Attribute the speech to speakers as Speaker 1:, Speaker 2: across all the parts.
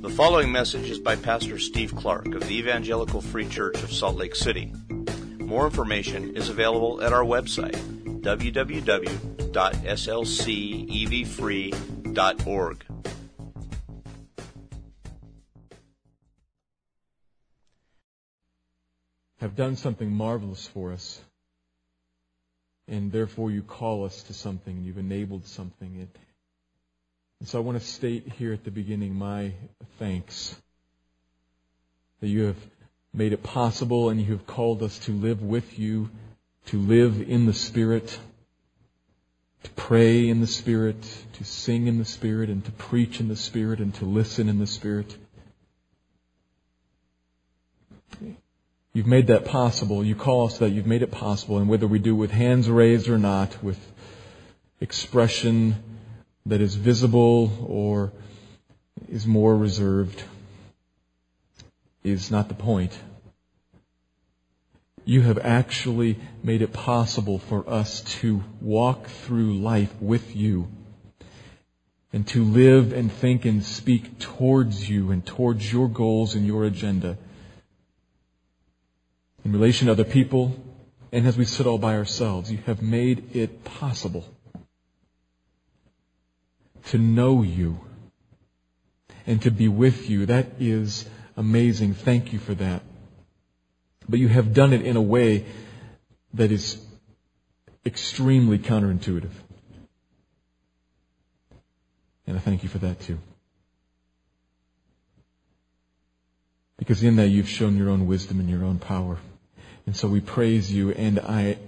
Speaker 1: The following message is by Pastor Steve Clark of the Evangelical Free Church of Salt Lake City. More information is available at our website, www.slcevfree.org.
Speaker 2: Have done something marvelous for us. And therefore you call us to something, you've enabled something. It, and so I want to state here at the beginning my thanks that you have made it possible and you have called us to live with you, to live in the Spirit, to pray in the Spirit, to sing in the Spirit, and to preach in the Spirit, and to listen in the Spirit. You've made that possible. You call us that. You've made it possible. And whether we do with hands raised or not, with expression that is visible or is more reserved is not the point. You have actually made it possible for us to walk through life with you and to live and think and speak towards you and towards your goals and your agenda in relation to other people and as we sit all by ourselves. You have made it possible to know you and to be with you. That is amazing. Thank you for that. But you have done it in a way that is extremely counterintuitive. And I thank you for that too. Because in that you've shown your own wisdom and your own power. And so we praise you and I,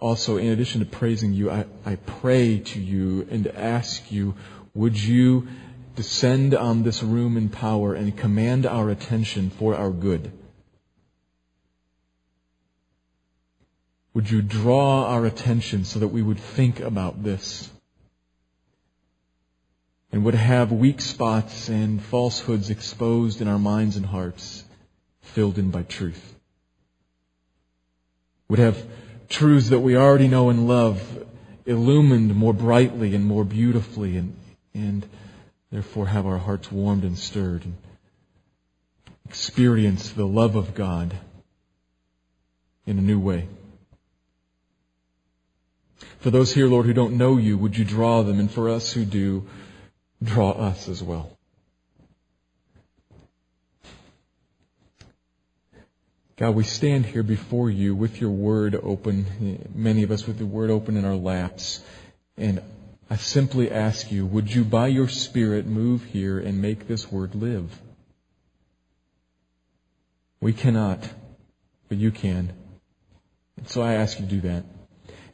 Speaker 2: also, in addition to praising you, I, I pray to you and ask you, would you descend on this room in power and command our attention for our good? Would you draw our attention so that we would think about this? And would have weak spots and falsehoods exposed in our minds and hearts, filled in by truth. Would have truths that we already know and love illumined more brightly and more beautifully and, and therefore have our hearts warmed and stirred and experience the love of God in a new way. For those here, Lord, who don't know you, would you draw them? And for us who do, draw us as well. God, we stand here before you with your word open, many of us with the word open in our laps. And I simply ask you, would you by your Spirit move here and make this word live? We cannot, but you can. And so I ask you to do that.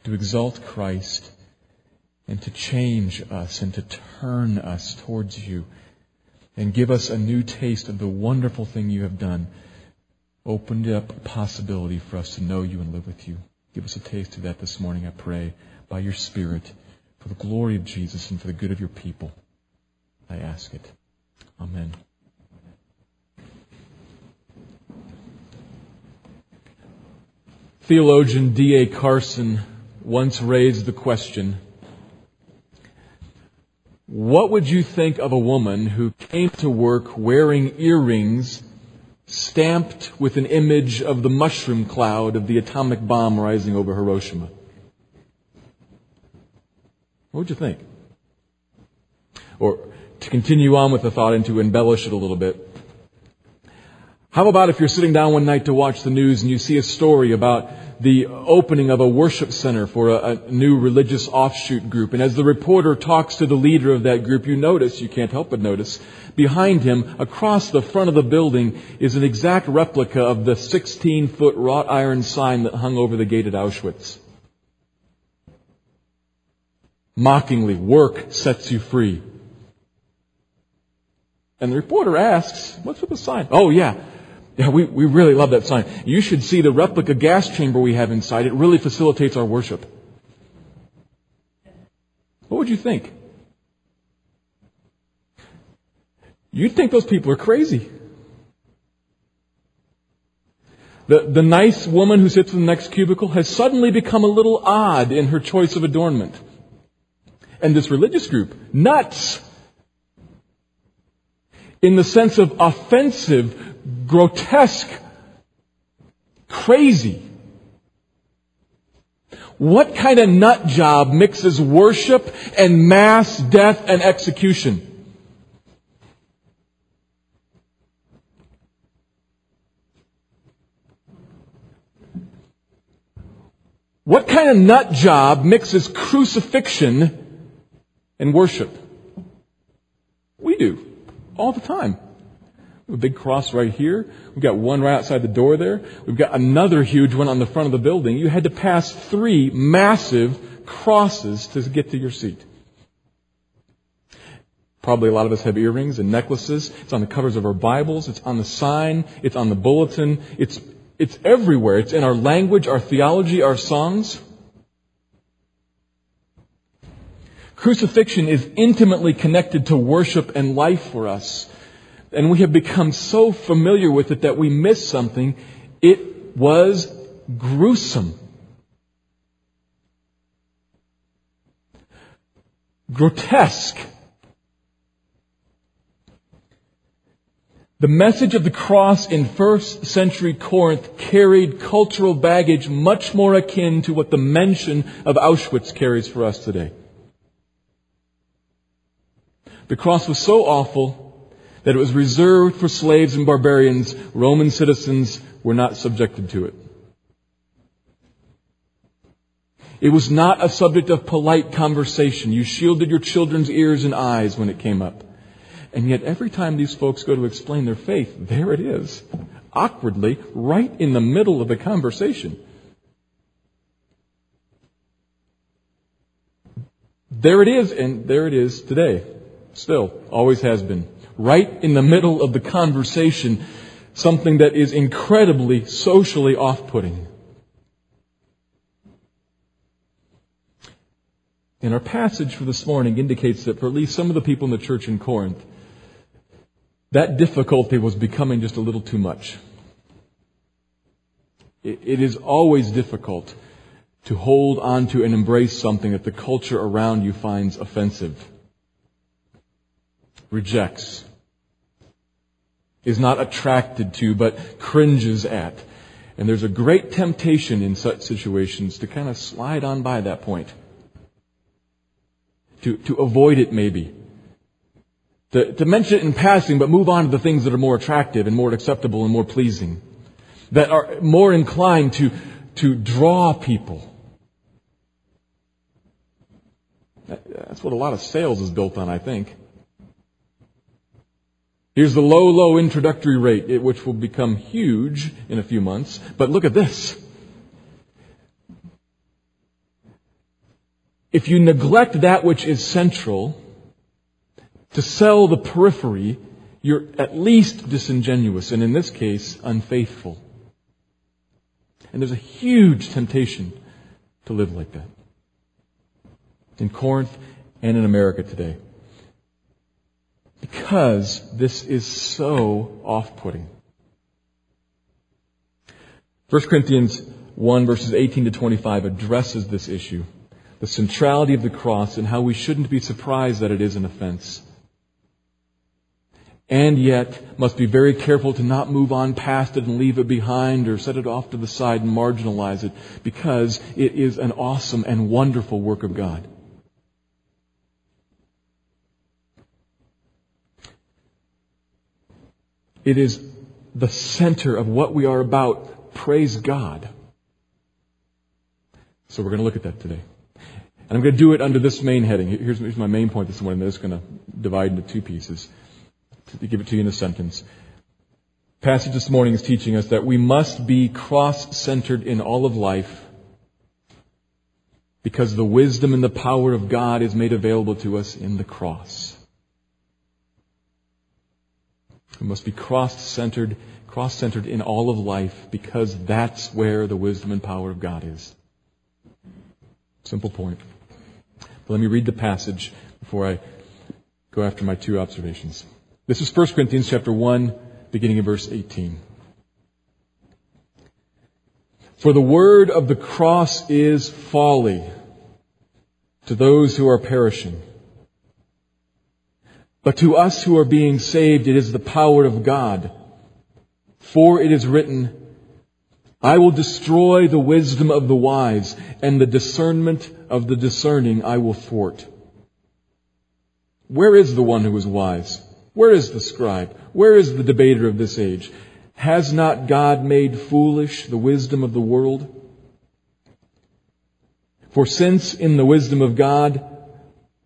Speaker 2: To exalt Christ and to change us and to turn us towards you and give us a new taste of the wonderful thing you have done opened up a possibility for us to know you and live with you. Give us a taste of that this morning, I pray, by your Spirit, for the glory of Jesus and for the good of your people. I ask it. Amen. Theologian D.A. Carson once raised the question, what would you think of a woman who came to work wearing earrings stamped with an image of the mushroom cloud of the atomic bomb rising over Hiroshima. What would you think? Or to continue on with the thought and to embellish it a little bit. How about if you're sitting down one night to watch the news and you see a story about the opening of a worship center for a, a, new religious offshoot group. And as the reporter talks to the leader of that group, you notice, you can't help but notice, behind him, across the front of the building, is an exact replica of the 16 foot wrought iron sign that hung over the gate at Auschwitz. Mockingly, work sets you free. And the reporter asks, what's with the sign? Oh yeah, yeah, we, we really love that sign. You should see the replica gas chamber we have inside. It really facilitates our worship. What would you think? You'd think those people are crazy. The, the nice woman who sits in the next cubicle has suddenly become a little odd in her choice of adornment. And this religious group, nuts! in the sense of offensive, grotesque, crazy. What kind of nut job mixes worship and mass death and execution? What kind of nut job mixes crucifixion and worship? We do. All the time. A big cross right here. We've got one right outside the door there. We've got another huge one on the front of the building. You had to pass three massive crosses to get to your seat. Probably a lot of us have earrings and necklaces. It's on the covers of our Bibles. It's on the sign. It's on the bulletin. It's it's everywhere. It's in our language, our theology, our songs. Crucifixion is intimately connected to worship and life for us. And we have become so familiar with it that we miss something. It was gruesome. Grotesque. The message of the cross in first century Corinth carried cultural baggage much more akin to what the mention of Auschwitz carries for us today. The cross was so awful that it was reserved for slaves and barbarians. Roman citizens were not subjected to it. It was not a subject of polite conversation. You shielded your children's ears and eyes when it came up. And yet every time these folks go to explain their faith, there it is. Awkwardly, right in the middle of the conversation. There it is, and there it is today. Still, always has been. Right in the middle of the conversation, something that is incredibly socially off-putting. And our passage for this morning indicates that for at least some of the people in the church in Corinth, that difficulty was becoming just a little too much. It is always difficult to hold on to and embrace something that the culture around you finds offensive, rejects, is not attracted to, but cringes at. And there's a great temptation in such situations to kind of slide on by that point. To, to avoid it maybe to, to mention it in passing, but move on to the things that are more attractive and more acceptable and more pleasing, that are more inclined to, to draw people. That's what a lot of sales is built on, I think. Here's the low, low introductory rate, which will become huge in a few months. But look at this. If you neglect that which is central, to sell the periphery, you're at least disingenuous, and in this case, unfaithful. And there's a huge temptation to live like that. In Corinth and in America today. Because this is so off-putting. 1 Corinthians 1 verses 18 to 25 addresses this issue. The centrality of the cross and how we shouldn't be surprised that it is an offense and yet must be very careful to not move on past it and leave it behind or set it off to the side and marginalize it because it is an awesome and wonderful work of God. It is the center of what we are about. Praise God. So we're going to look at that today. And I'm going to do it under this main heading. Here's, here's my main point this morning. That's going to divide into two pieces to give it to you in a sentence. Passage this morning is teaching us that we must be cross-centered in all of life because the wisdom and the power of God is made available to us in the cross. We must be cross-centered, cross-centered in all of life because that's where the wisdom and power of God is. Simple point. But let me read the passage before I go after my two observations. This is 1 Corinthians chapter 1, beginning in verse 18. For the word of the cross is folly to those who are perishing. But to us who are being saved, it is the power of God. For it is written, I will destroy the wisdom of the wise, and the discernment of the discerning I will thwart. Where is the one who is wise? Where is the scribe? Where is the debater of this age? Has not God made foolish the wisdom of the world? For since in the wisdom of God,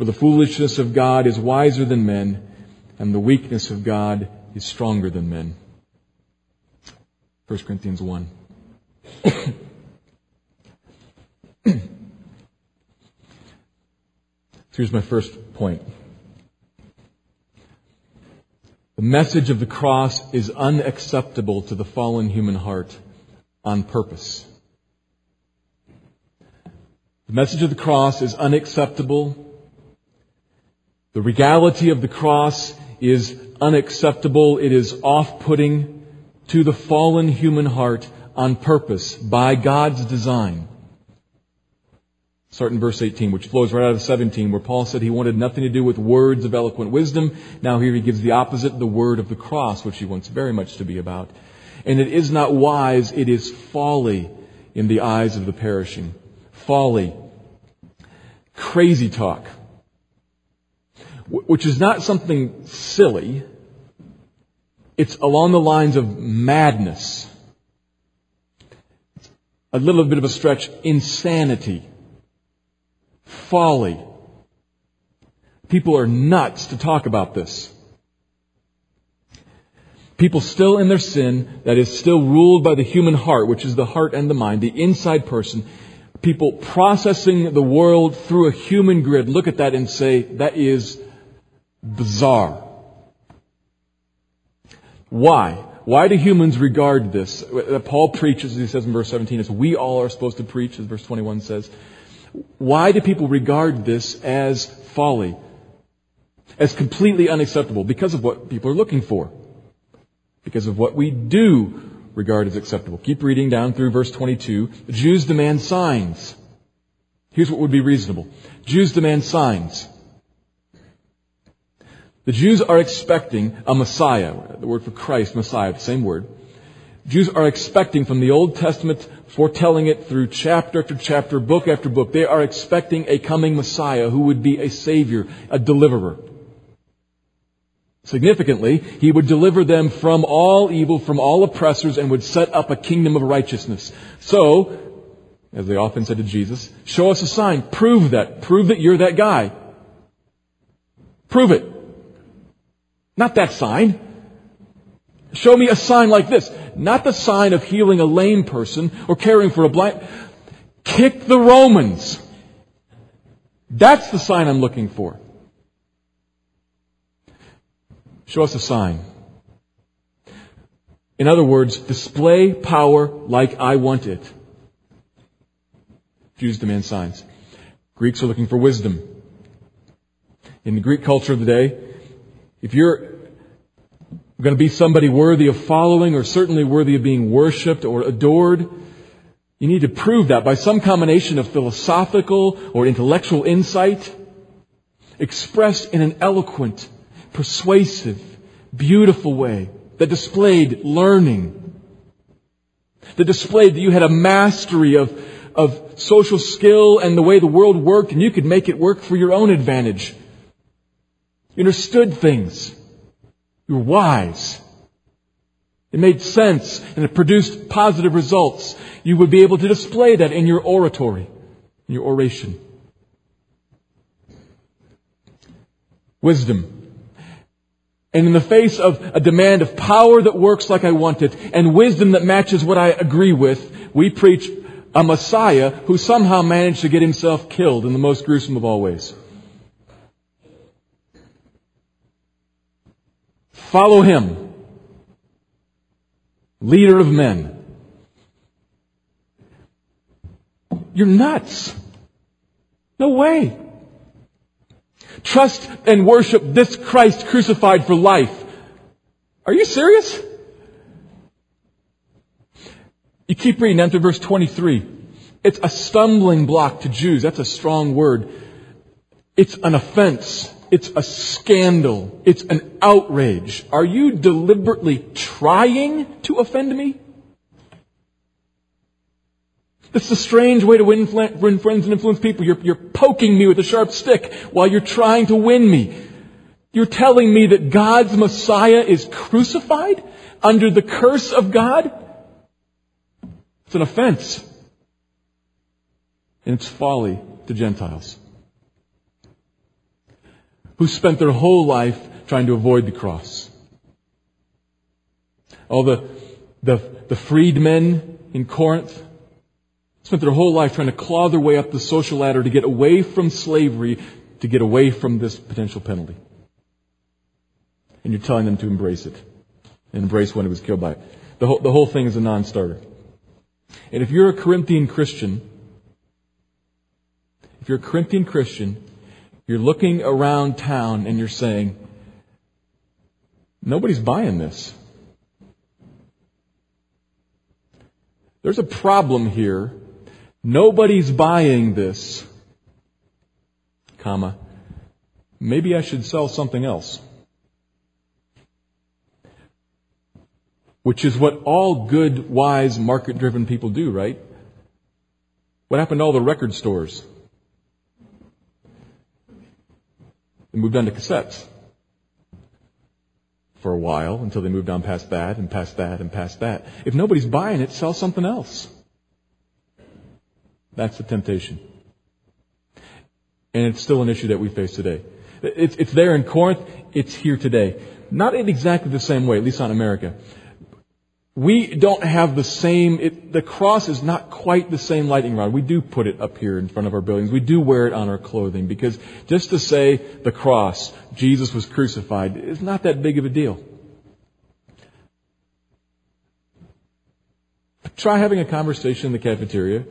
Speaker 2: For the foolishness of God is wiser than men, and the weakness of God is stronger than men. 1 Corinthians 1. Here's my first point. The message of the cross is unacceptable to the fallen human heart on purpose. The message of the cross is unacceptable. The regality of the cross is unacceptable. It is off-putting to the fallen human heart on purpose by God's design. Start in verse 18, which flows right out of 17, where Paul said he wanted nothing to do with words of eloquent wisdom. Now here he gives the opposite, the word of the cross, which he wants very much to be about. And it is not wise, it is folly in the eyes of the perishing. Folly. Crazy talk. Which is not something silly. It's along the lines of madness. A little bit of a stretch, insanity folly. People are nuts to talk about this. People still in their sin, that is still ruled by the human heart, which is the heart and the mind, the inside person. People processing the world through a human grid look at that and say, that is bizarre. Why? Why do humans regard this? Paul preaches, as he says in verse 17, as we all are supposed to preach, as verse 21 says. Why do people regard this as folly? As completely unacceptable? Because of what people are looking for. Because of what we do regard as acceptable. Keep reading down through verse 22. The Jews demand signs. Here's what would be reasonable. Jews demand signs. The Jews are expecting a Messiah. The word for Christ, Messiah, the same word. Jews are expecting from the Old Testament foretelling it through chapter after chapter, book after book. They are expecting a coming Messiah who would be a Savior, a deliverer. Significantly, He would deliver them from all evil, from all oppressors, and would set up a kingdom of righteousness. So, as they often said to Jesus, show us a sign. Prove that. Prove that you're that guy. Prove it. Not that sign. Show me a sign like this. Not the sign of healing a lame person or caring for a blind. Kick the Romans. That's the sign I'm looking for. Show us a sign. In other words, display power like I want it. Jews demand signs. Greeks are looking for wisdom. In the Greek culture of the day, if you're going to be somebody worthy of following or certainly worthy of being worshiped or adored, you need to prove that by some combination of philosophical or intellectual insight expressed in an eloquent, persuasive, beautiful way that displayed learning, that displayed that you had a mastery of, of social skill and the way the world worked and you could make it work for your own advantage. You understood things. You were wise. It made sense and it produced positive results. You would be able to display that in your oratory, in your oration. Wisdom. And in the face of a demand of power that works like I want it and wisdom that matches what I agree with, we preach a Messiah who somehow managed to get himself killed in the most gruesome of all ways. Follow him. Leader of men. You're nuts. No way. Trust and worship this Christ crucified for life. Are you serious? You keep reading down to verse 23. It's a stumbling block to Jews. That's a strong word. It's an offense. It's a scandal. It's an outrage. Are you deliberately trying to offend me? That's a strange way to win, win friends and influence people. You're, you're poking me with a sharp stick while you're trying to win me. You're telling me that God's Messiah is crucified under the curse of God? It's an offense. And it's folly to Gentiles who spent their whole life trying to avoid the cross. All the, the, the freedmen in Corinth spent their whole life trying to claw their way up the social ladder to get away from slavery, to get away from this potential penalty. And you're telling them to embrace it. And embrace when it was killed by it. The whole, the whole thing is a non-starter. And if you're a Corinthian Christian, if you're a Corinthian Christian, you're looking around town and you're saying, nobody's buying this. There's a problem here. Nobody's buying this. Comma. Maybe I should sell something else. Which is what all good, wise, market driven people do, right? What happened to all the record stores? They moved on to cassettes for a while until they moved on past that and past that and past that. If nobody's buying it, sell something else. That's the temptation. And it's still an issue that we face today. It's, it's there in Corinth. It's here today. Not in exactly the same way, at least not in America we don't have the same, it, the cross is not quite the same lightning rod. We do put it up here in front of our buildings. We do wear it on our clothing because just to say the cross, Jesus was crucified, is not that big of a deal. Try having a conversation in the cafeteria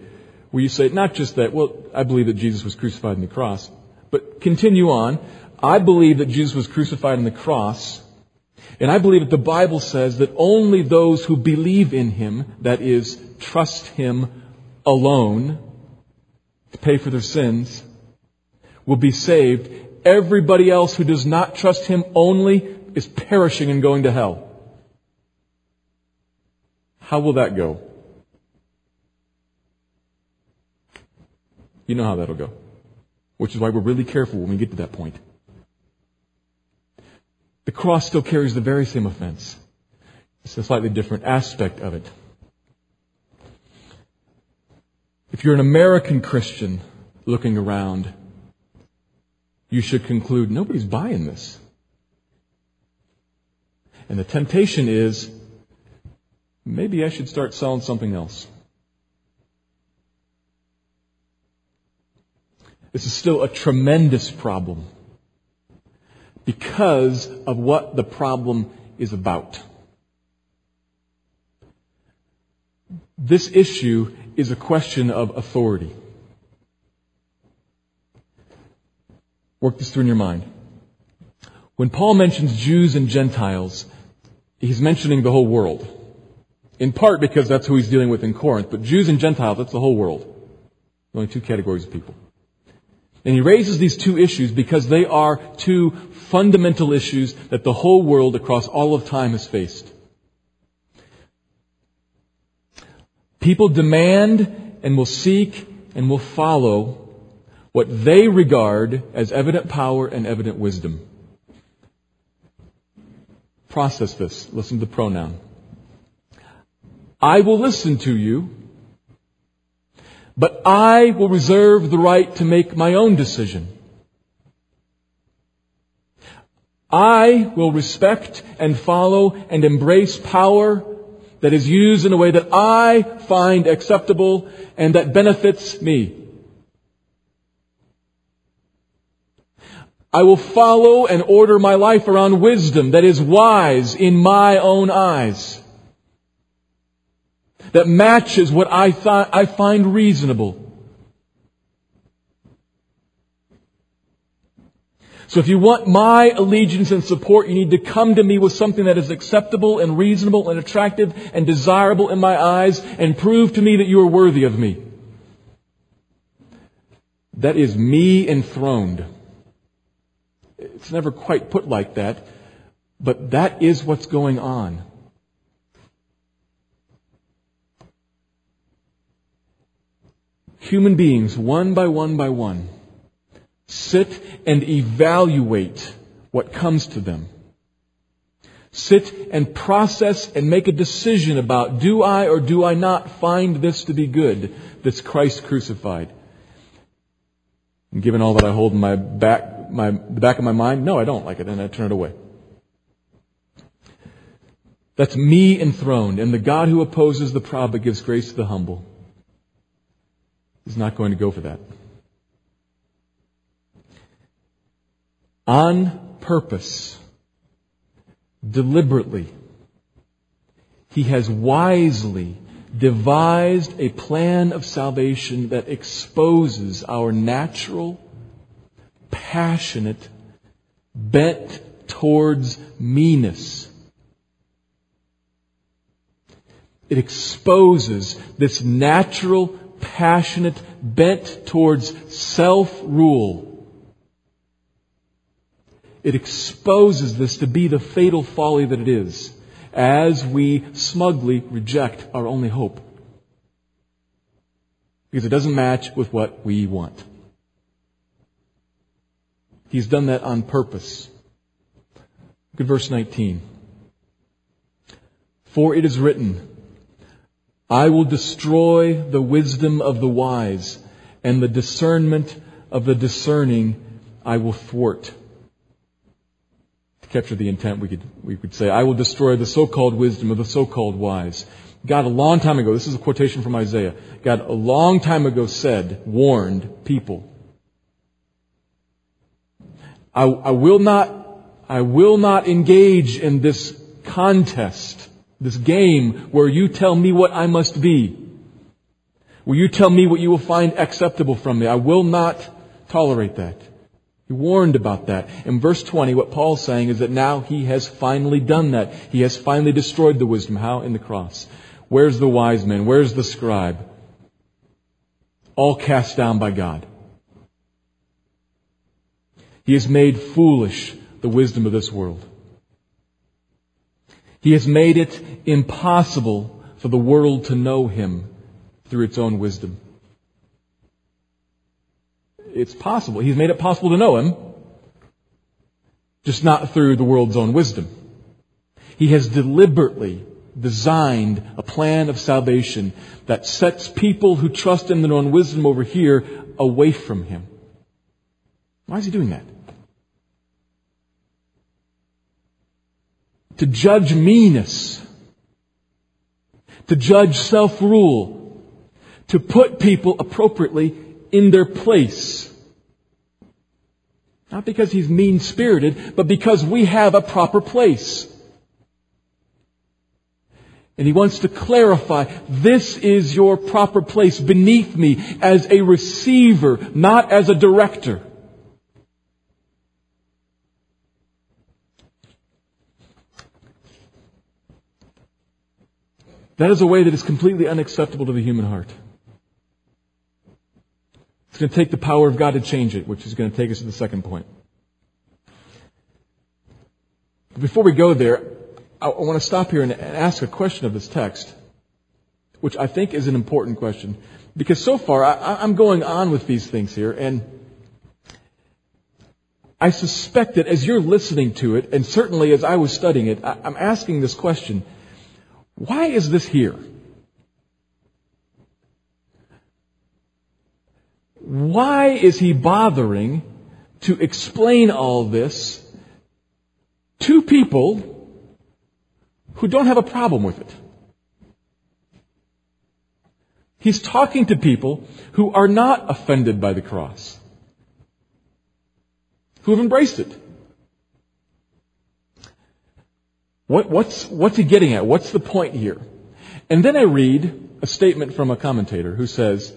Speaker 2: where you say, not just that, well, I believe that Jesus was crucified on the cross, but continue on. I believe that Jesus was crucified on the cross and I believe that the Bible says that only those who believe in Him, that is, trust Him alone to pay for their sins, will be saved. Everybody else who does not trust Him only is perishing and going to hell. How will that go? You know how that'll go. Which is why we're really careful when we get to that point. The cross still carries the very same offense. It's a slightly different aspect of it. If you're an American Christian looking around, you should conclude nobody's buying this. And the temptation is maybe I should start selling something else. This is still a tremendous problem because of what the problem is about. This issue is a question of authority. Work this through in your mind. When Paul mentions Jews and Gentiles, he's mentioning the whole world. In part because that's who he's dealing with in Corinth, but Jews and Gentiles, that's the whole world. Only two categories of people. And he raises these two issues because they are two fundamental issues that the whole world across all of time has faced. People demand and will seek and will follow what they regard as evident power and evident wisdom. Process this. Listen to the pronoun. I will listen to you but I will reserve the right to make my own decision. I will respect and follow and embrace power that is used in a way that I find acceptable and that benefits me. I will follow and order my life around wisdom that is wise in my own eyes. That matches what I, I find reasonable. So if you want my allegiance and support, you need to come to me with something that is acceptable and reasonable and attractive and desirable in my eyes and prove to me that you are worthy of me. That is me enthroned. It's never quite put like that, but that is what's going on. Human beings, one by one by one, sit and evaluate what comes to them. Sit and process and make a decision about do I or do I not find this to be good, this Christ crucified? And given all that I hold in my back, my, the back of my mind, no, I don't like it, and I turn it away. That's me enthroned, and the God who opposes the proud but gives grace to the humble is not going to go for that. On purpose, deliberately, he has wisely devised a plan of salvation that exposes our natural, passionate, bent towards meanness. It exposes this natural, passionate, bent towards self-rule. It exposes this to be the fatal folly that it is as we smugly reject our only hope. Because it doesn't match with what we want. He's done that on purpose. Look at verse 19. For it is written, I will destroy the wisdom of the wise, and the discernment of the discerning I will thwart To capture the intent, we could, we could say, I will destroy the so-called wisdom of the so-called wise. God a long time ago, this is a quotation from Isaiah, God a long time ago said, warned people, I, I will not, I will not engage in this contest, this game where you tell me what I must be. Where you tell me what you will find acceptable from me. I will not tolerate that. He warned about that. In verse 20, what Paul's saying is that now he has finally done that. He has finally destroyed the wisdom. How? In the cross. Where's the wise man? Where's the scribe? All cast down by God. He has made foolish the wisdom of this world. He has made it impossible for the world to know him through its own wisdom it's possible. He's made it possible to know Him, just not through the world's own wisdom. He has deliberately designed a plan of salvation that sets people who trust in their own wisdom over here away from Him. Why is He doing that? To judge meanness. To judge self-rule. To put people appropriately in their place. Not because he's mean spirited, but because we have a proper place. And he wants to clarify, this is your proper place beneath me as a receiver, not as a director. That is a way that is completely unacceptable to the human heart. It's going to take the power of God to change it, which is going to take us to the second point. But Before we go there, I want to stop here and ask a question of this text, which I think is an important question. Because so far, I, am going on with these things here, and I suspect that as you're listening to it, and certainly as I was studying it, I'm asking this question why is this here? Why is he bothering to explain all this to people who don't have a problem with it? He's talking to people who are not offended by the cross. who have embraced it. What, what's, what's he getting at? What's the point here? And then I read a statement from a commentator who says,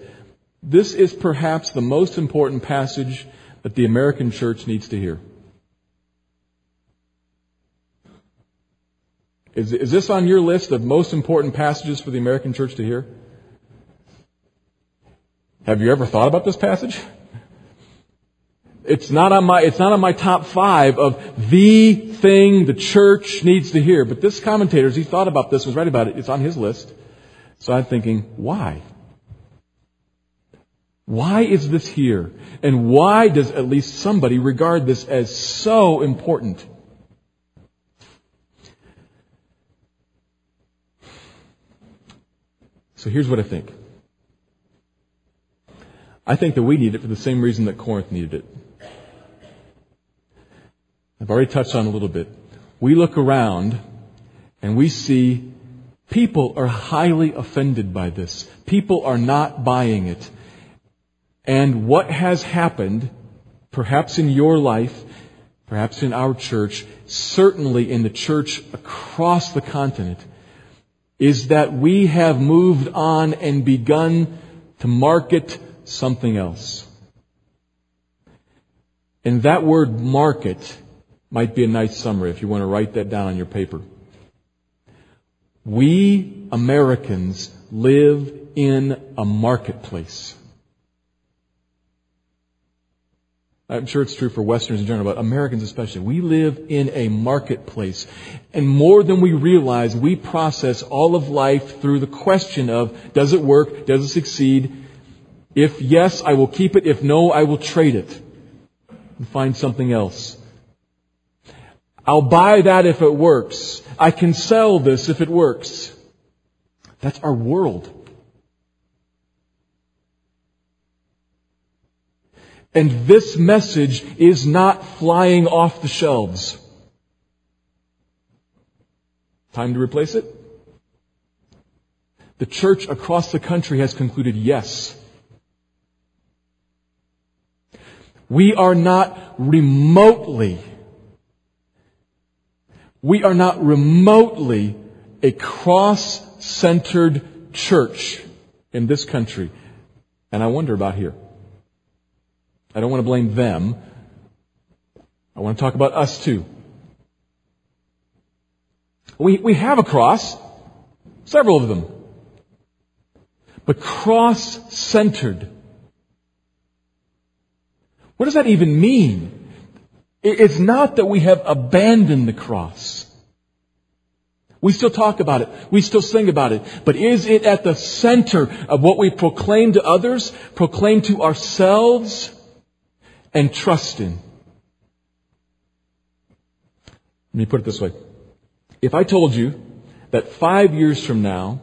Speaker 2: this is perhaps the most important passage that the American church needs to hear. Is, is this on your list of most important passages for the American church to hear? Have you ever thought about this passage? It's not on my, it's not on my top five of the thing the church needs to hear. But this commentator, as he thought about this, was writing about it, it's on his list. So I'm thinking, why? Why is this here? And why does at least somebody regard this as so important? So here's what I think. I think that we need it for the same reason that Corinth needed it. I've already touched on a little bit. We look around and we see people are highly offended by this. People are not buying it. And what has happened, perhaps in your life, perhaps in our church, certainly in the church across the continent, is that we have moved on and begun to market something else. And that word market might be a nice summary if you want to write that down on your paper. We Americans live in a marketplace. I'm sure it's true for Westerners in general, but Americans especially. We live in a marketplace. And more than we realize, we process all of life through the question of, does it work? Does it succeed? If yes, I will keep it. If no, I will trade it and find something else. I'll buy that if it works. I can sell this if it works. That's our world. And this message is not flying off the shelves. Time to replace it? The church across the country has concluded yes. We are not remotely, we are not remotely a cross-centered church in this country. And I wonder about here. I don't want to blame them. I want to talk about us too. We, we have a cross, several of them, but cross-centered. What does that even mean? It's not that we have abandoned the cross. We still talk about it. We still sing about it. But is it at the center of what we proclaim to others, proclaim to ourselves, and trust in. Let me put it this way. If I told you that five years from now,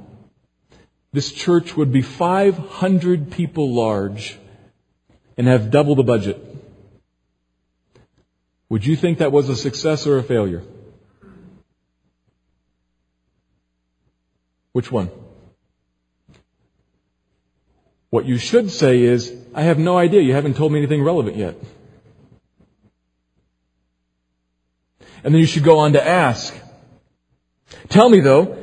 Speaker 2: this church would be 500 people large and have double the budget, would you think that was a success or a failure? Which one? What you should say is, I have no idea. You haven't told me anything relevant yet. And then you should go on to ask. Tell me though,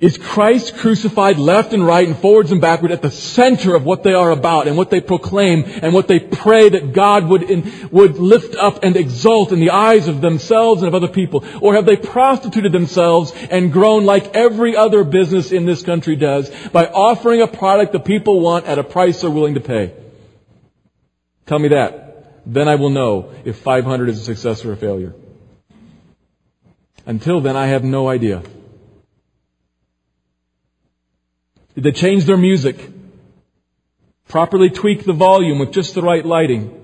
Speaker 2: is Christ crucified left and right and forwards and backward at the center of what they are about and what they proclaim and what they pray that God would, in, would lift up and exalt in the eyes of themselves and of other people? Or have they prostituted themselves and grown like every other business in this country does by offering a product the people want at a price they're willing to pay? Tell me that. Then I will know if 500 is a success or a failure. Until then, I have no idea. Did they change their music? Properly tweak the volume with just the right lighting?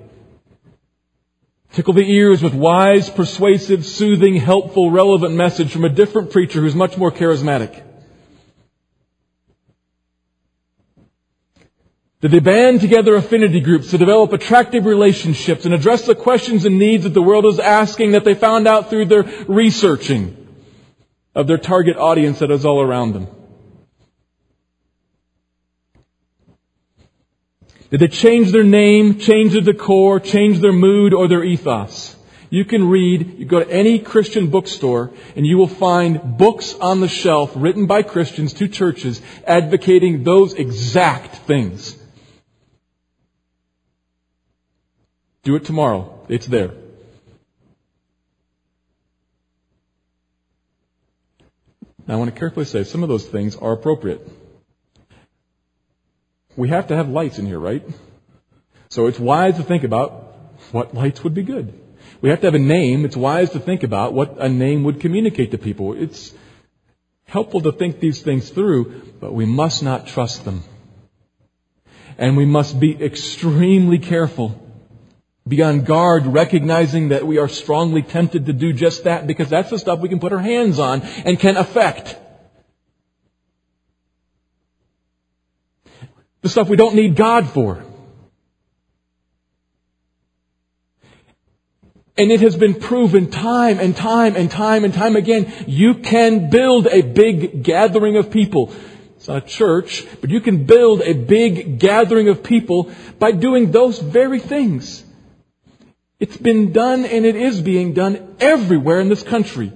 Speaker 2: Tickle the ears with wise, persuasive, soothing, helpful, relevant message from a different preacher who's much more charismatic? Did they band together affinity groups to develop attractive relationships and address the questions and needs that the world is asking that they found out through their researching of their target audience that is all around them? Did they change their name, change their decor, change their mood or their ethos? You can read, you go to any Christian bookstore, and you will find books on the shelf written by Christians to churches advocating those exact things. Do it tomorrow. It's there. Now I want to carefully say some of those things are appropriate. We have to have lights in here, right? So it's wise to think about what lights would be good. We have to have a name. It's wise to think about what a name would communicate to people. It's helpful to think these things through, but we must not trust them. And we must be extremely careful. Be on guard, recognizing that we are strongly tempted to do just that because that's the stuff we can put our hands on and can affect. The stuff we don't need God for. And it has been proven time and time and time and time again, you can build a big gathering of people. It's not a church, but you can build a big gathering of people by doing those very things. It's been done and it is being done everywhere in this country.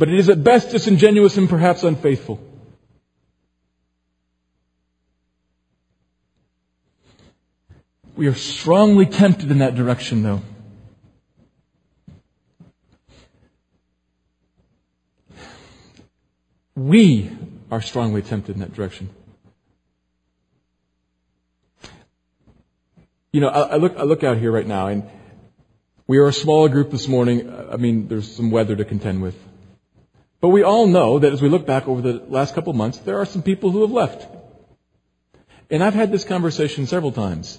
Speaker 2: But it is at best disingenuous and perhaps unfaithful. We are strongly tempted in that direction, though. We are strongly tempted in that direction. You know, I, I, look, I look out here right now, and we are a smaller group this morning. I mean, there's some weather to contend with. But we all know that as we look back over the last couple months, there are some people who have left. And I've had this conversation several times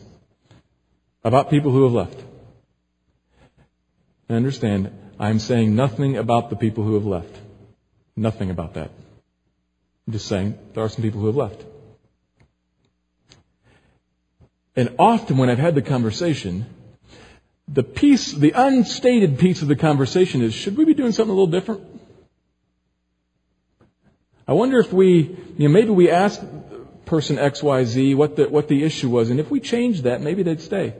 Speaker 2: about people who have left. And understand, I'm saying nothing about the people who have left. Nothing about that. I'm just saying there are some people who have left. And often when I've had the conversation, the piece, the unstated piece of the conversation is, should we be doing something a little different? I wonder if we, you know, maybe we ask person XYZ what the, what the issue was, and if we change that, maybe they'd stay.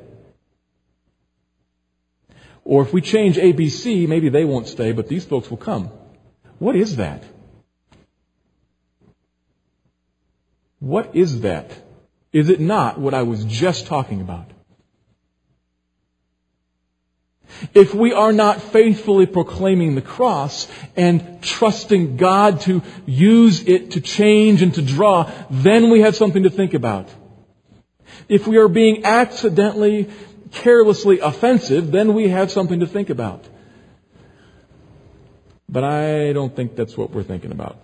Speaker 2: Or if we change ABC, maybe they won't stay, but these folks will come. What is that? What is that? Is it not what I was just talking about? If we are not faithfully proclaiming the cross and trusting God to use it to change and to draw, then we have something to think about. If we are being accidentally, carelessly offensive, then we have something to think about. But I don't think that's what we're thinking about.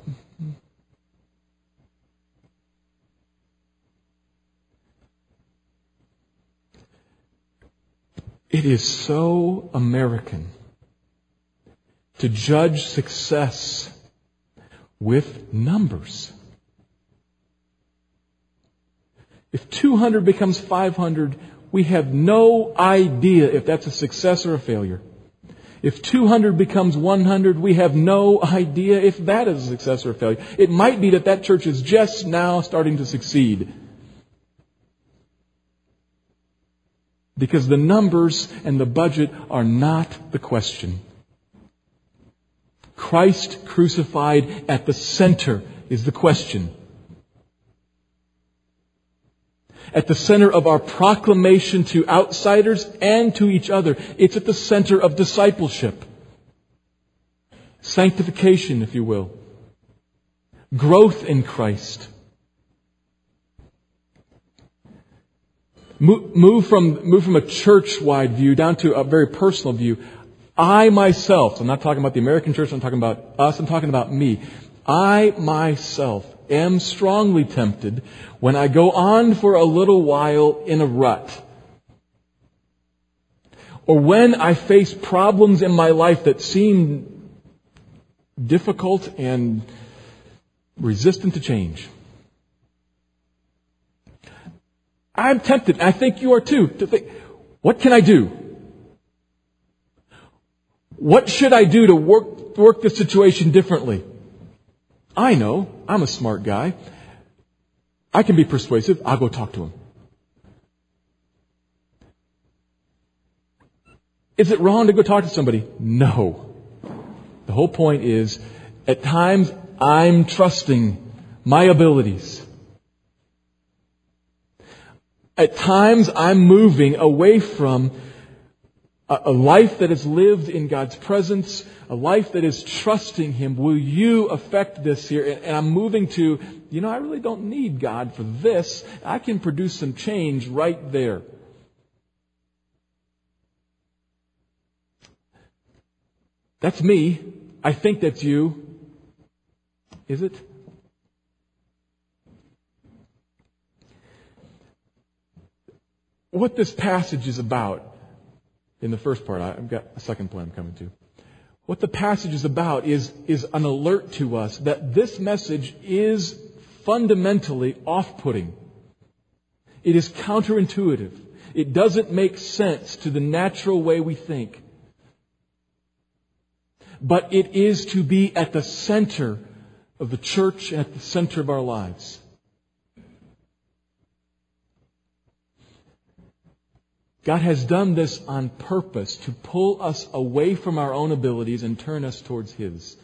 Speaker 2: It is so American to judge success with numbers. If 200 becomes 500, we have no idea if that's a success or a failure. If 200 becomes 100, we have no idea if that is a success or a failure. It might be that that church is just now starting to succeed. Because the numbers and the budget are not the question. Christ crucified at the center is the question. At the center of our proclamation to outsiders and to each other. It's at the center of discipleship. Sanctification, if you will. Growth in Christ. Move from, move from a church-wide view down to a very personal view. I myself, I'm not talking about the American church, I'm talking about us, I'm talking about me. I myself am strongly tempted when I go on for a little while in a rut. Or when I face problems in my life that seem difficult and resistant to change. I'm tempted, I think you are too, to think, what can I do? What should I do to work, work the situation differently? I know, I'm a smart guy. I can be persuasive. I'll go talk to him. Is it wrong to go talk to somebody? No. The whole point is, at times, I'm trusting my abilities. At times, I'm moving away from a, life that is lived in God's presence, a life that is trusting Him. Will you affect this here? And, I'm moving to, you know, I really don't need God for this. I can produce some change right there. That's me. I think that's you. Is it? What this passage is about in the first part, I've got a second point I'm coming to. What the passage is about is, is an alert to us that this message is fundamentally off-putting. It is counterintuitive. It doesn't make sense to the natural way we think but it is to be at the center of the church, at the center of our lives. God has done this on purpose to pull us away from our own abilities and turn us towards His.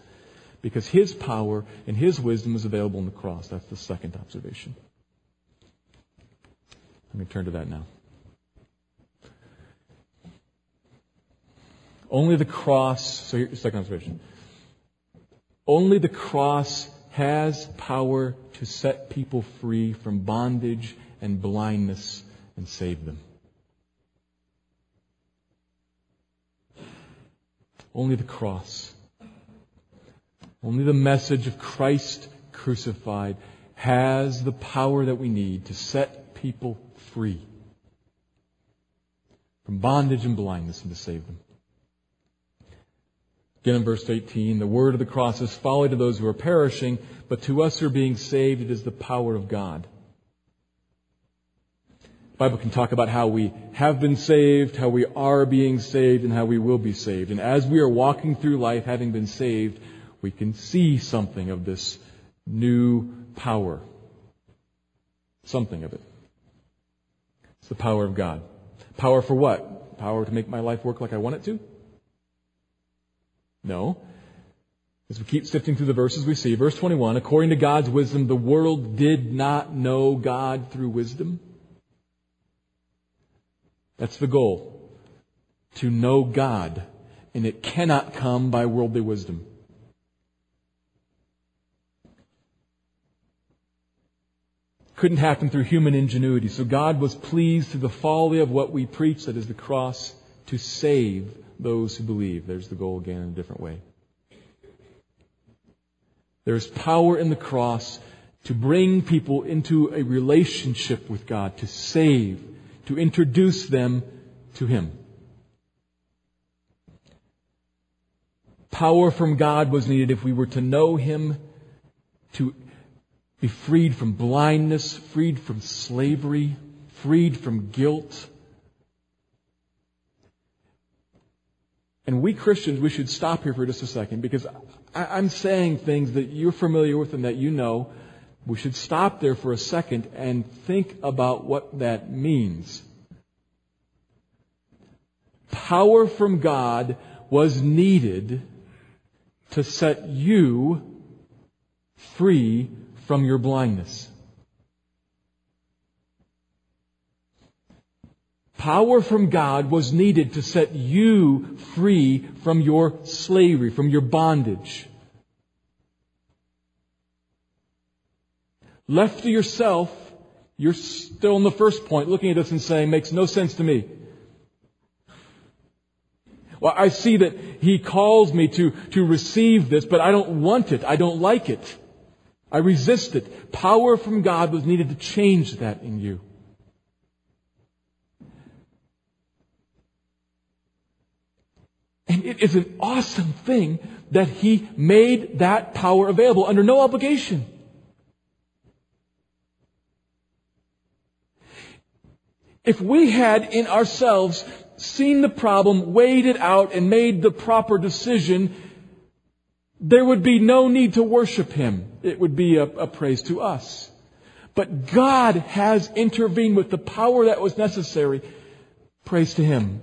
Speaker 2: Because His power and His wisdom is available in the cross. That's the second observation. Let me turn to that now. Only the cross, so here's the second observation. Only the cross has power to set people free from bondage and blindness and save them. Only the cross. Only the message of Christ crucified has the power that we need to set people free from bondage and blindness and to save them. Again in verse 18, the word of the cross is folly to those who are perishing, but to us who are being saved, it is the power of God. Bible can talk about how we have been saved, how we are being saved, and how we will be saved. And as we are walking through life having been saved, we can see something of this new power. Something of it. It's the power of God. Power for what? Power to make my life work like I want it to? No. As we keep sifting through the verses, we see, verse 21, according to God's wisdom, the world did not know God through wisdom. That's the goal. To know God. And it cannot come by worldly wisdom. Couldn't happen through human ingenuity. So God was pleased through the folly of what we preach, that is the cross, to save those who believe. There's the goal again in a different way. There's power in the cross to bring people into a relationship with God, to save, to introduce them to Him. Power from God was needed if we were to know Him, to be freed from blindness, freed from slavery, freed from guilt, And we Christians, we should stop here for just a second because I, am saying things that you're familiar with and that you know. We should stop there for a second and think about what that means. Power from God was needed to set you free from your blindness. Power from God was needed to set you free from your slavery, from your bondage. Left to yourself, you're still in the first point looking at this and saying, makes no sense to me. Well, I see that He calls me to, to receive this, but I don't want it. I don't like it. I resist it. Power from God was needed to change that in you. And it is an awesome thing that he made that power available under no obligation. If we had in ourselves seen the problem, weighed it out, and made the proper decision, there would be no need to worship him. It would be a, a praise to us. But God has intervened with the power that was necessary. Praise to him.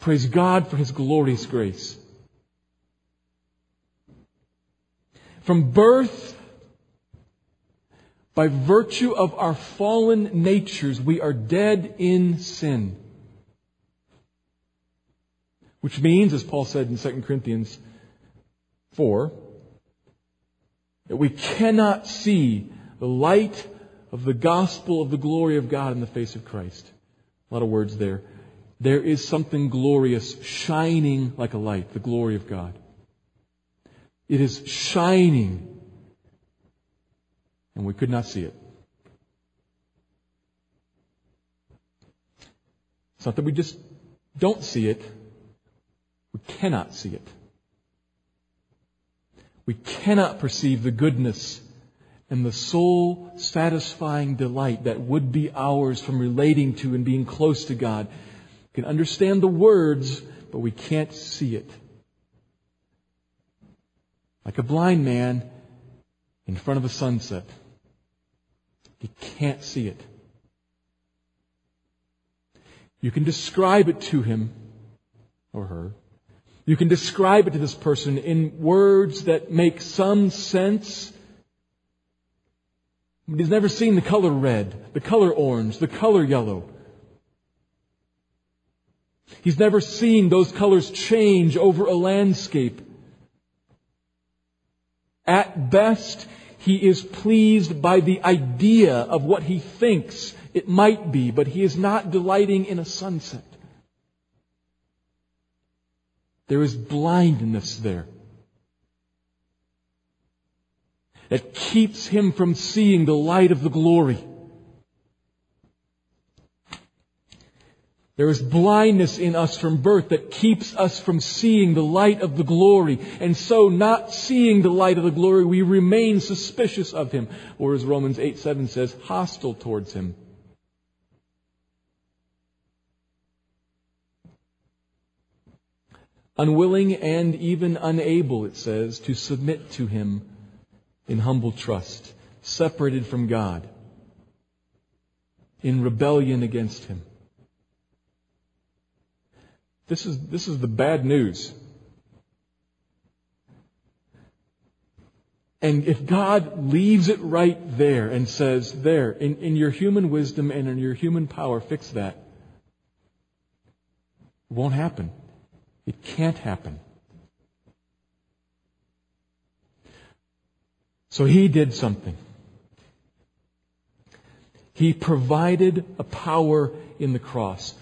Speaker 2: Praise God for his glorious grace. From birth, by virtue of our fallen natures, we are dead in sin. Which means, as Paul said in 2 Corinthians 4, that we cannot see the light of the gospel of the glory of God in the face of Christ. A lot of words there. There is something glorious shining like a light, the glory of God. It is shining, and we could not see it. It's not that we just don't see it, we cannot see it. We cannot perceive the goodness and the soul satisfying delight that would be ours from relating to and being close to God. We can understand the words, but we can't see it. Like a blind man in front of a sunset. Can't see it. You can describe it to him or her. You can describe it to this person in words that make some sense but he's never seen the color red, the color orange, the color yellow. He's never seen those colors change over a landscape. At best, he is pleased by the idea of what he thinks it might be, but he is not delighting in a sunset. There is blindness there. that keeps him from seeing the light of the glory. There is blindness in us from birth that keeps us from seeing the light of the glory. And so, not seeing the light of the glory, we remain suspicious of him. Or as Romans 8 7 says, hostile towards him. Unwilling and even unable, it says, to submit to him in humble trust, separated from God, in rebellion against Him. This is, this is the bad news. And if God leaves it right there and says, there, in, in your human wisdom and in your human power, fix that, it won't happen. It can't happen. So he did something. He provided a power in the cross.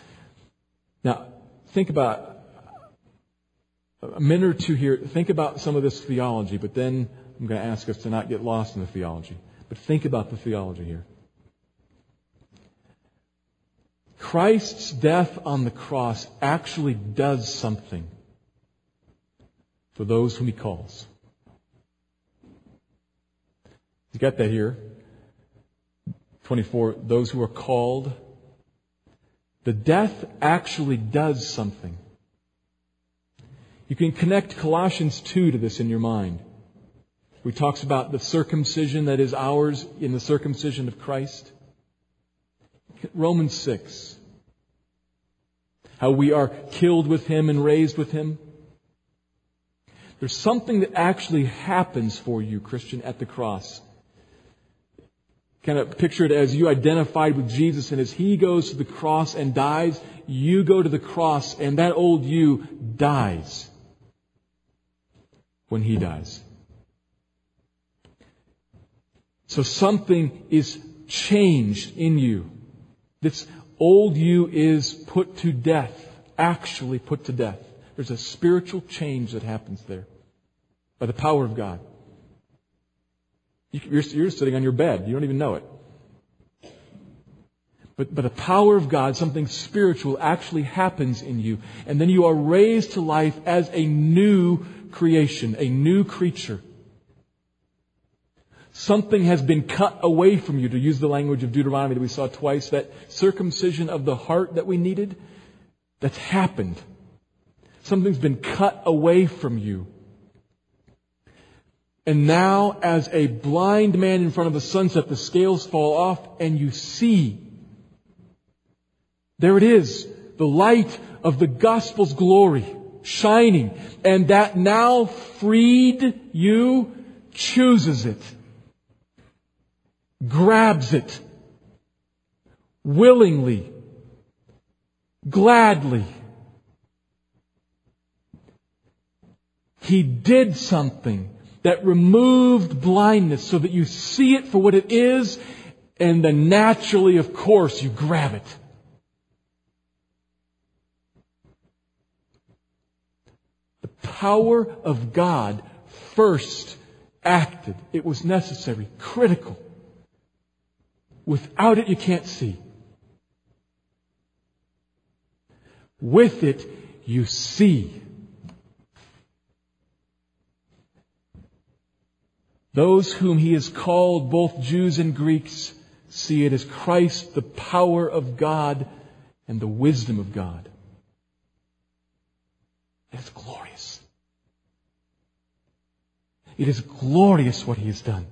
Speaker 2: Now, think about a minute or two here. Think about some of this theology, but then I'm going to ask us to not get lost in the theology. But think about the theology here. Christ's death on the cross actually does something for those whom he calls. You got that here. 24, those who are called. The death actually does something. You can connect Colossians 2 to this in your mind. He talks about the circumcision that is ours in the circumcision of Christ. Romans 6. How we are killed with Him and raised with Him. There's something that actually happens for you, Christian, at the cross kind of picture it as you identified with Jesus and as he goes to the cross and dies, you go to the cross and that old you dies when he dies. So something is changed in you. This old you is put to death, actually put to death. There's a spiritual change that happens there by the power of God. You're, you're sitting on your bed. You don't even know it. But, but the power of God, something spiritual, actually happens in you. And then you are raised to life as a new creation, a new creature. Something has been cut away from you, to use the language of Deuteronomy that we saw twice, that circumcision of the heart that we needed, that's happened. Something's been cut away from you. And now, as a blind man in front of a sunset, the scales fall off and you see. There it is, the light of the gospel's glory shining. And that now freed you chooses it, grabs it, willingly, gladly. He did something that removed blindness so that you see it for what it is, and then naturally, of course, you grab it. The power of God first acted. It was necessary, critical. Without it, you can't see. With it, you see. Those whom he has called, both Jews and Greeks, see it as Christ, the power of God and the wisdom of God. It is glorious. It is glorious what he has done.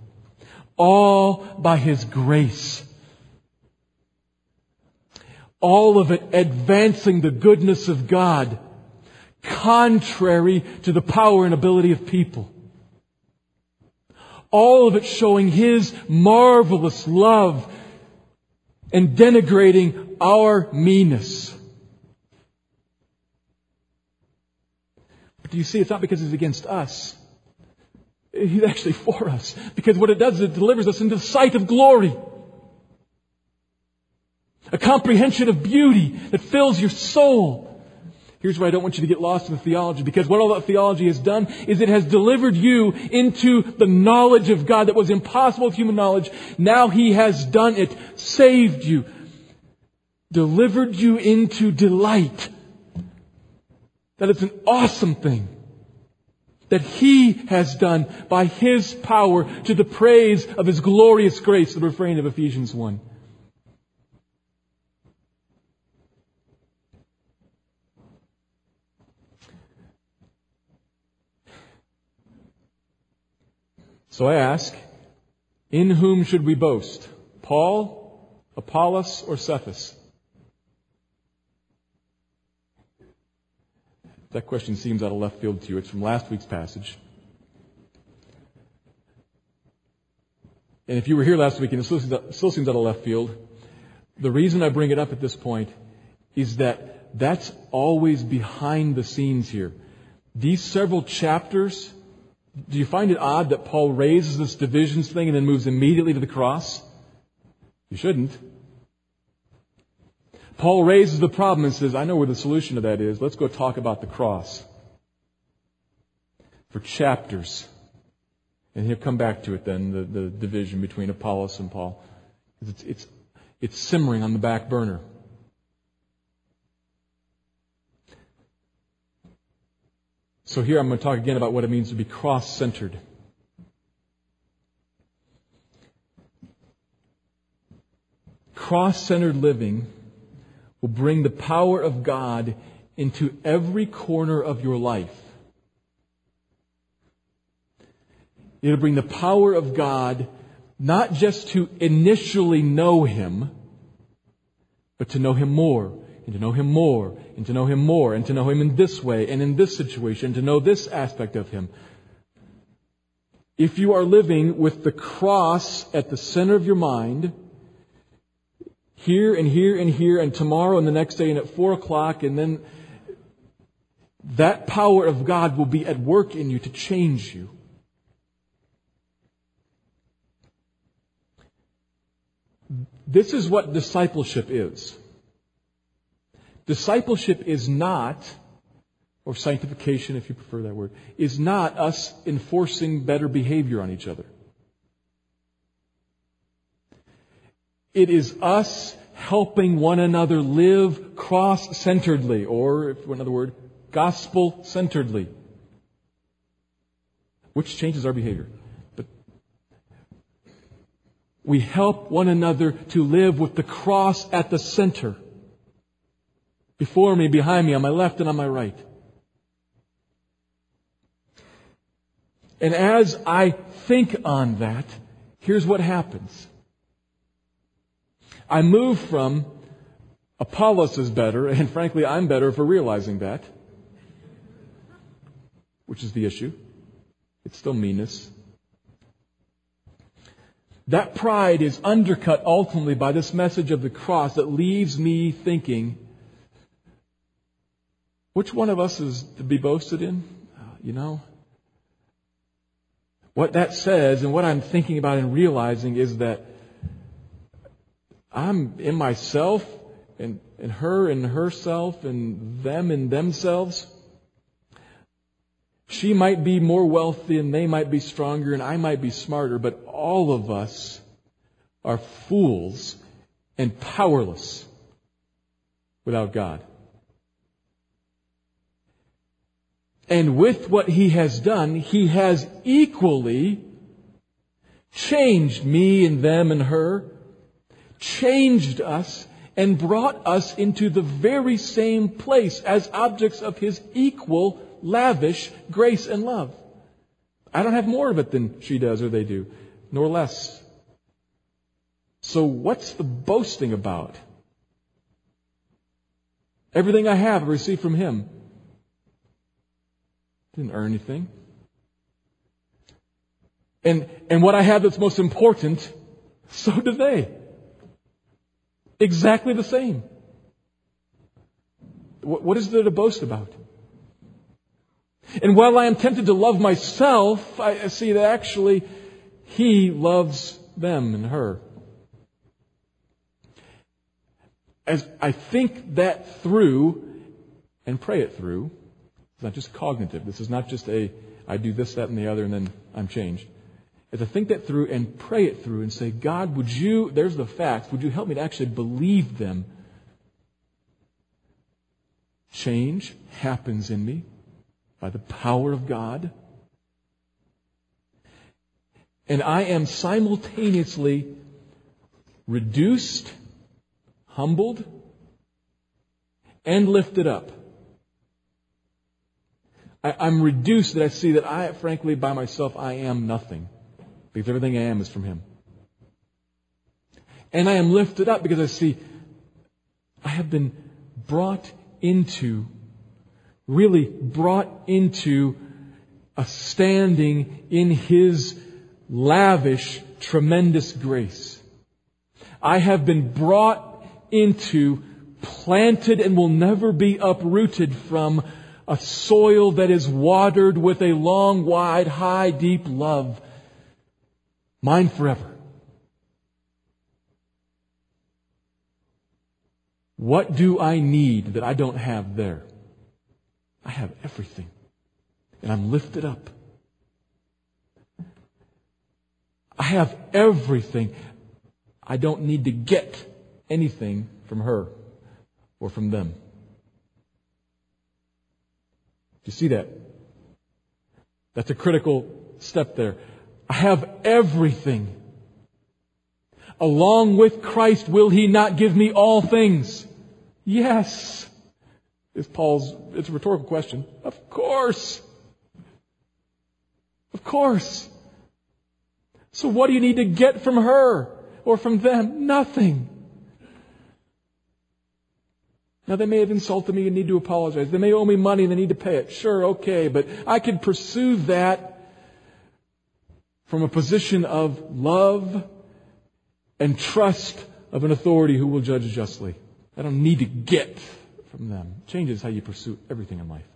Speaker 2: All by his grace. All of it advancing the goodness of God, contrary to the power and ability of people all of it showing His marvelous love and denigrating our meanness. But do you see, it's not because He's against us. He's actually for us. Because what it does is it delivers us into the sight of glory. A comprehension of beauty that fills your soul. Here's where I don't want you to get lost in the theology, because what all that theology has done is it has delivered you into the knowledge of God that was impossible with human knowledge. Now He has done it, saved you, delivered you into delight. That it's an awesome thing that He has done by His power to the praise of His glorious grace, the refrain of Ephesians 1. So I ask, in whom should we boast? Paul, Apollos, or Cephas? That question seems out of left field to you. It's from last week's passage. And if you were here last week and it still seems, out, of left field, the reason I bring it up at this point is that that's always behind the scenes here. These several chapters do you find it odd that Paul raises this divisions thing and then moves immediately to the cross? You shouldn't. Paul raises the problem and says, I know where the solution to that is. Let's go talk about the cross. For chapters. And he'll come back to it then, the, the division between Apollos and Paul. It's, it's, it's simmering on the back burner. So here I'm going to talk again about what it means to be cross centered. Cross centered living will bring the power of God into every corner of your life. It'll bring the power of God not just to initially know Him, but to know Him more and to know Him more, and to know Him more, and to know Him in this way, and in this situation, to know this aspect of Him. If you are living with the cross at the center of your mind, here and here and here, and tomorrow and the next day, and at four o'clock, and then that power of God will be at work in you to change you. This is what discipleship is. Discipleship is not, or sanctification if you prefer that word, is not us enforcing better behavior on each other. It is us helping one another live cross-centeredly, or, if another word, gospel-centeredly. Which changes our behavior. But we help one another to live with the cross at the center before me, behind me, on my left and on my right. And as I think on that, here's what happens. I move from Apollos is better, and frankly, I'm better for realizing that, which is the issue. It's still meanness. That pride is undercut ultimately by this message of the cross that leaves me thinking, which one of us is to be boasted in? Uh, you know? What that says and what I'm thinking about and realizing is that I'm in myself and, and her and herself and them and themselves. She might be more wealthy and they might be stronger and I might be smarter, but all of us are fools and powerless without God. And with what He has done, He has equally changed me and them and her, changed us, and brought us into the very same place as objects of His equal lavish grace and love. I don't have more of it than she does or they do, nor less. So what's the boasting about? Everything I have I received from Him. Didn't earn anything. And, and what I have that's most important, so do they. Exactly the same. What, what is there to boast about? And while I am tempted to love myself, I see that actually He loves them and her. As I think that through and pray it through, it's not just cognitive. This is not just a, I do this, that, and the other, and then I'm changed. As I think that through and pray it through and say, God, would you, there's the facts, would you help me to actually believe them? Change happens in me by the power of God. And I am simultaneously reduced, humbled, and lifted up. I, am reduced that I see that I, frankly, by myself, I am nothing. Because everything I am is from Him. And I am lifted up because I see I have been brought into really brought into a standing in His lavish, tremendous grace. I have been brought into, planted and will never be uprooted from a soil that is watered with a long, wide, high, deep love. Mine forever. What do I need that I don't have there? I have everything. And I'm lifted up. I have everything. I don't need to get anything from her or from them. Do you see that? That's a critical step there. I have everything. Along with Christ, will He not give me all things? Yes. Is Paul's, it's a rhetorical question. Of course. Of course. So what do you need to get from her or from them? Nothing. Now they may have insulted me and need to apologize. They may owe me money and they need to pay it. Sure, okay, but I can pursue that from a position of love and trust of an authority who will judge justly. I don't need to get from them. Changes how you pursue everything in life.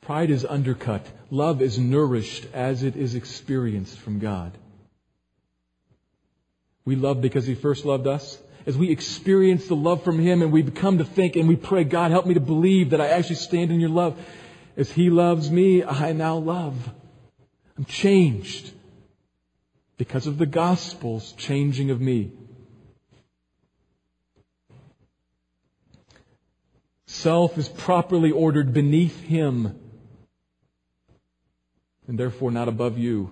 Speaker 2: Pride is undercut. Love is nourished as it is experienced from God. We love because He first loved us. As we experience the love from Him and we become to think and we pray, God, help me to believe that I actually stand in your love. As He loves me, I now love. I'm changed because of the gospel's changing of me. Self is properly ordered beneath him and therefore not above you.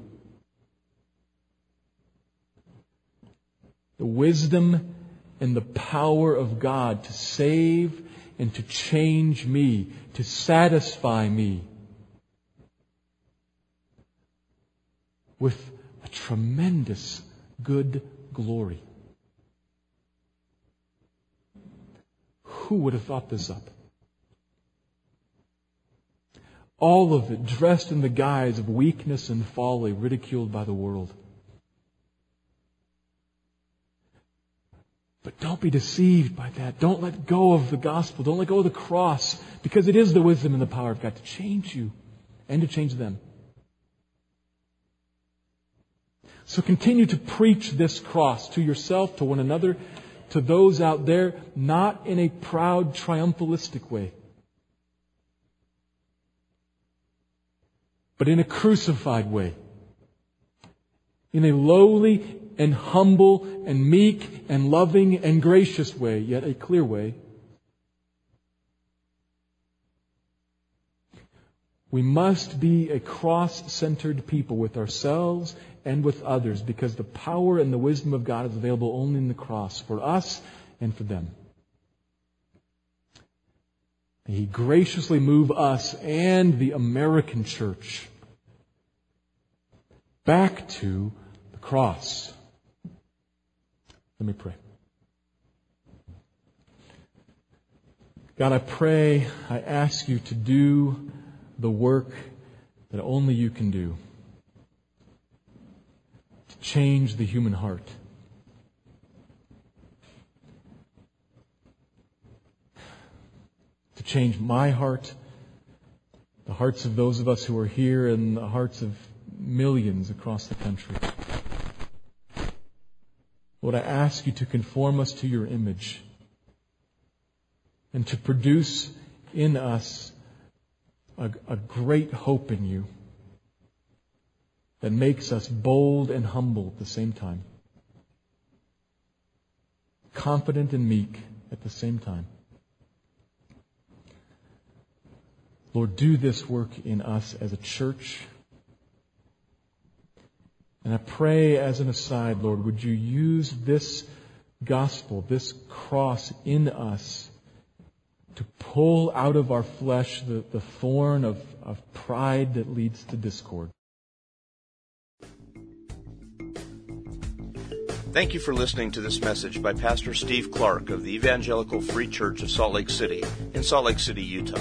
Speaker 2: The wisdom and the power of God to save and to change me, to satisfy me with a tremendous good glory. Who would have thought this up? All of it dressed in the guise of weakness and folly, ridiculed by the world. But don't be deceived by that. Don't let go of the gospel. Don't let go of the cross because it is the wisdom and the power of God to change you and to change them. So continue to preach this cross to yourself, to one another, to those out there, not in a proud, triumphalistic way, but in a crucified way. In a lowly and humble and meek and loving and gracious way, yet a clear way. We must be a cross-centered people with ourselves and with others because the power and the wisdom of God is available only in the cross for us and for them. May He graciously move us and the American church back to the cross. Let me pray. God, I pray, I ask you to do the work that only you can do to change the human heart. To change my heart, the hearts of those of us who are here, and the hearts of millions across the country. Lord, I ask you to conform us to your image and to produce in us a, a great hope in you that makes us bold and humble at the same time, confident and meek at the same time. Lord, do this work in us as a church. And I pray as an aside, Lord, would you use this gospel, this cross in us to pull out of our flesh the, the thorn of, of pride that leads to discord.
Speaker 1: Thank you for listening to this message by Pastor Steve Clark of the Evangelical Free Church of Salt Lake City in Salt Lake City, Utah.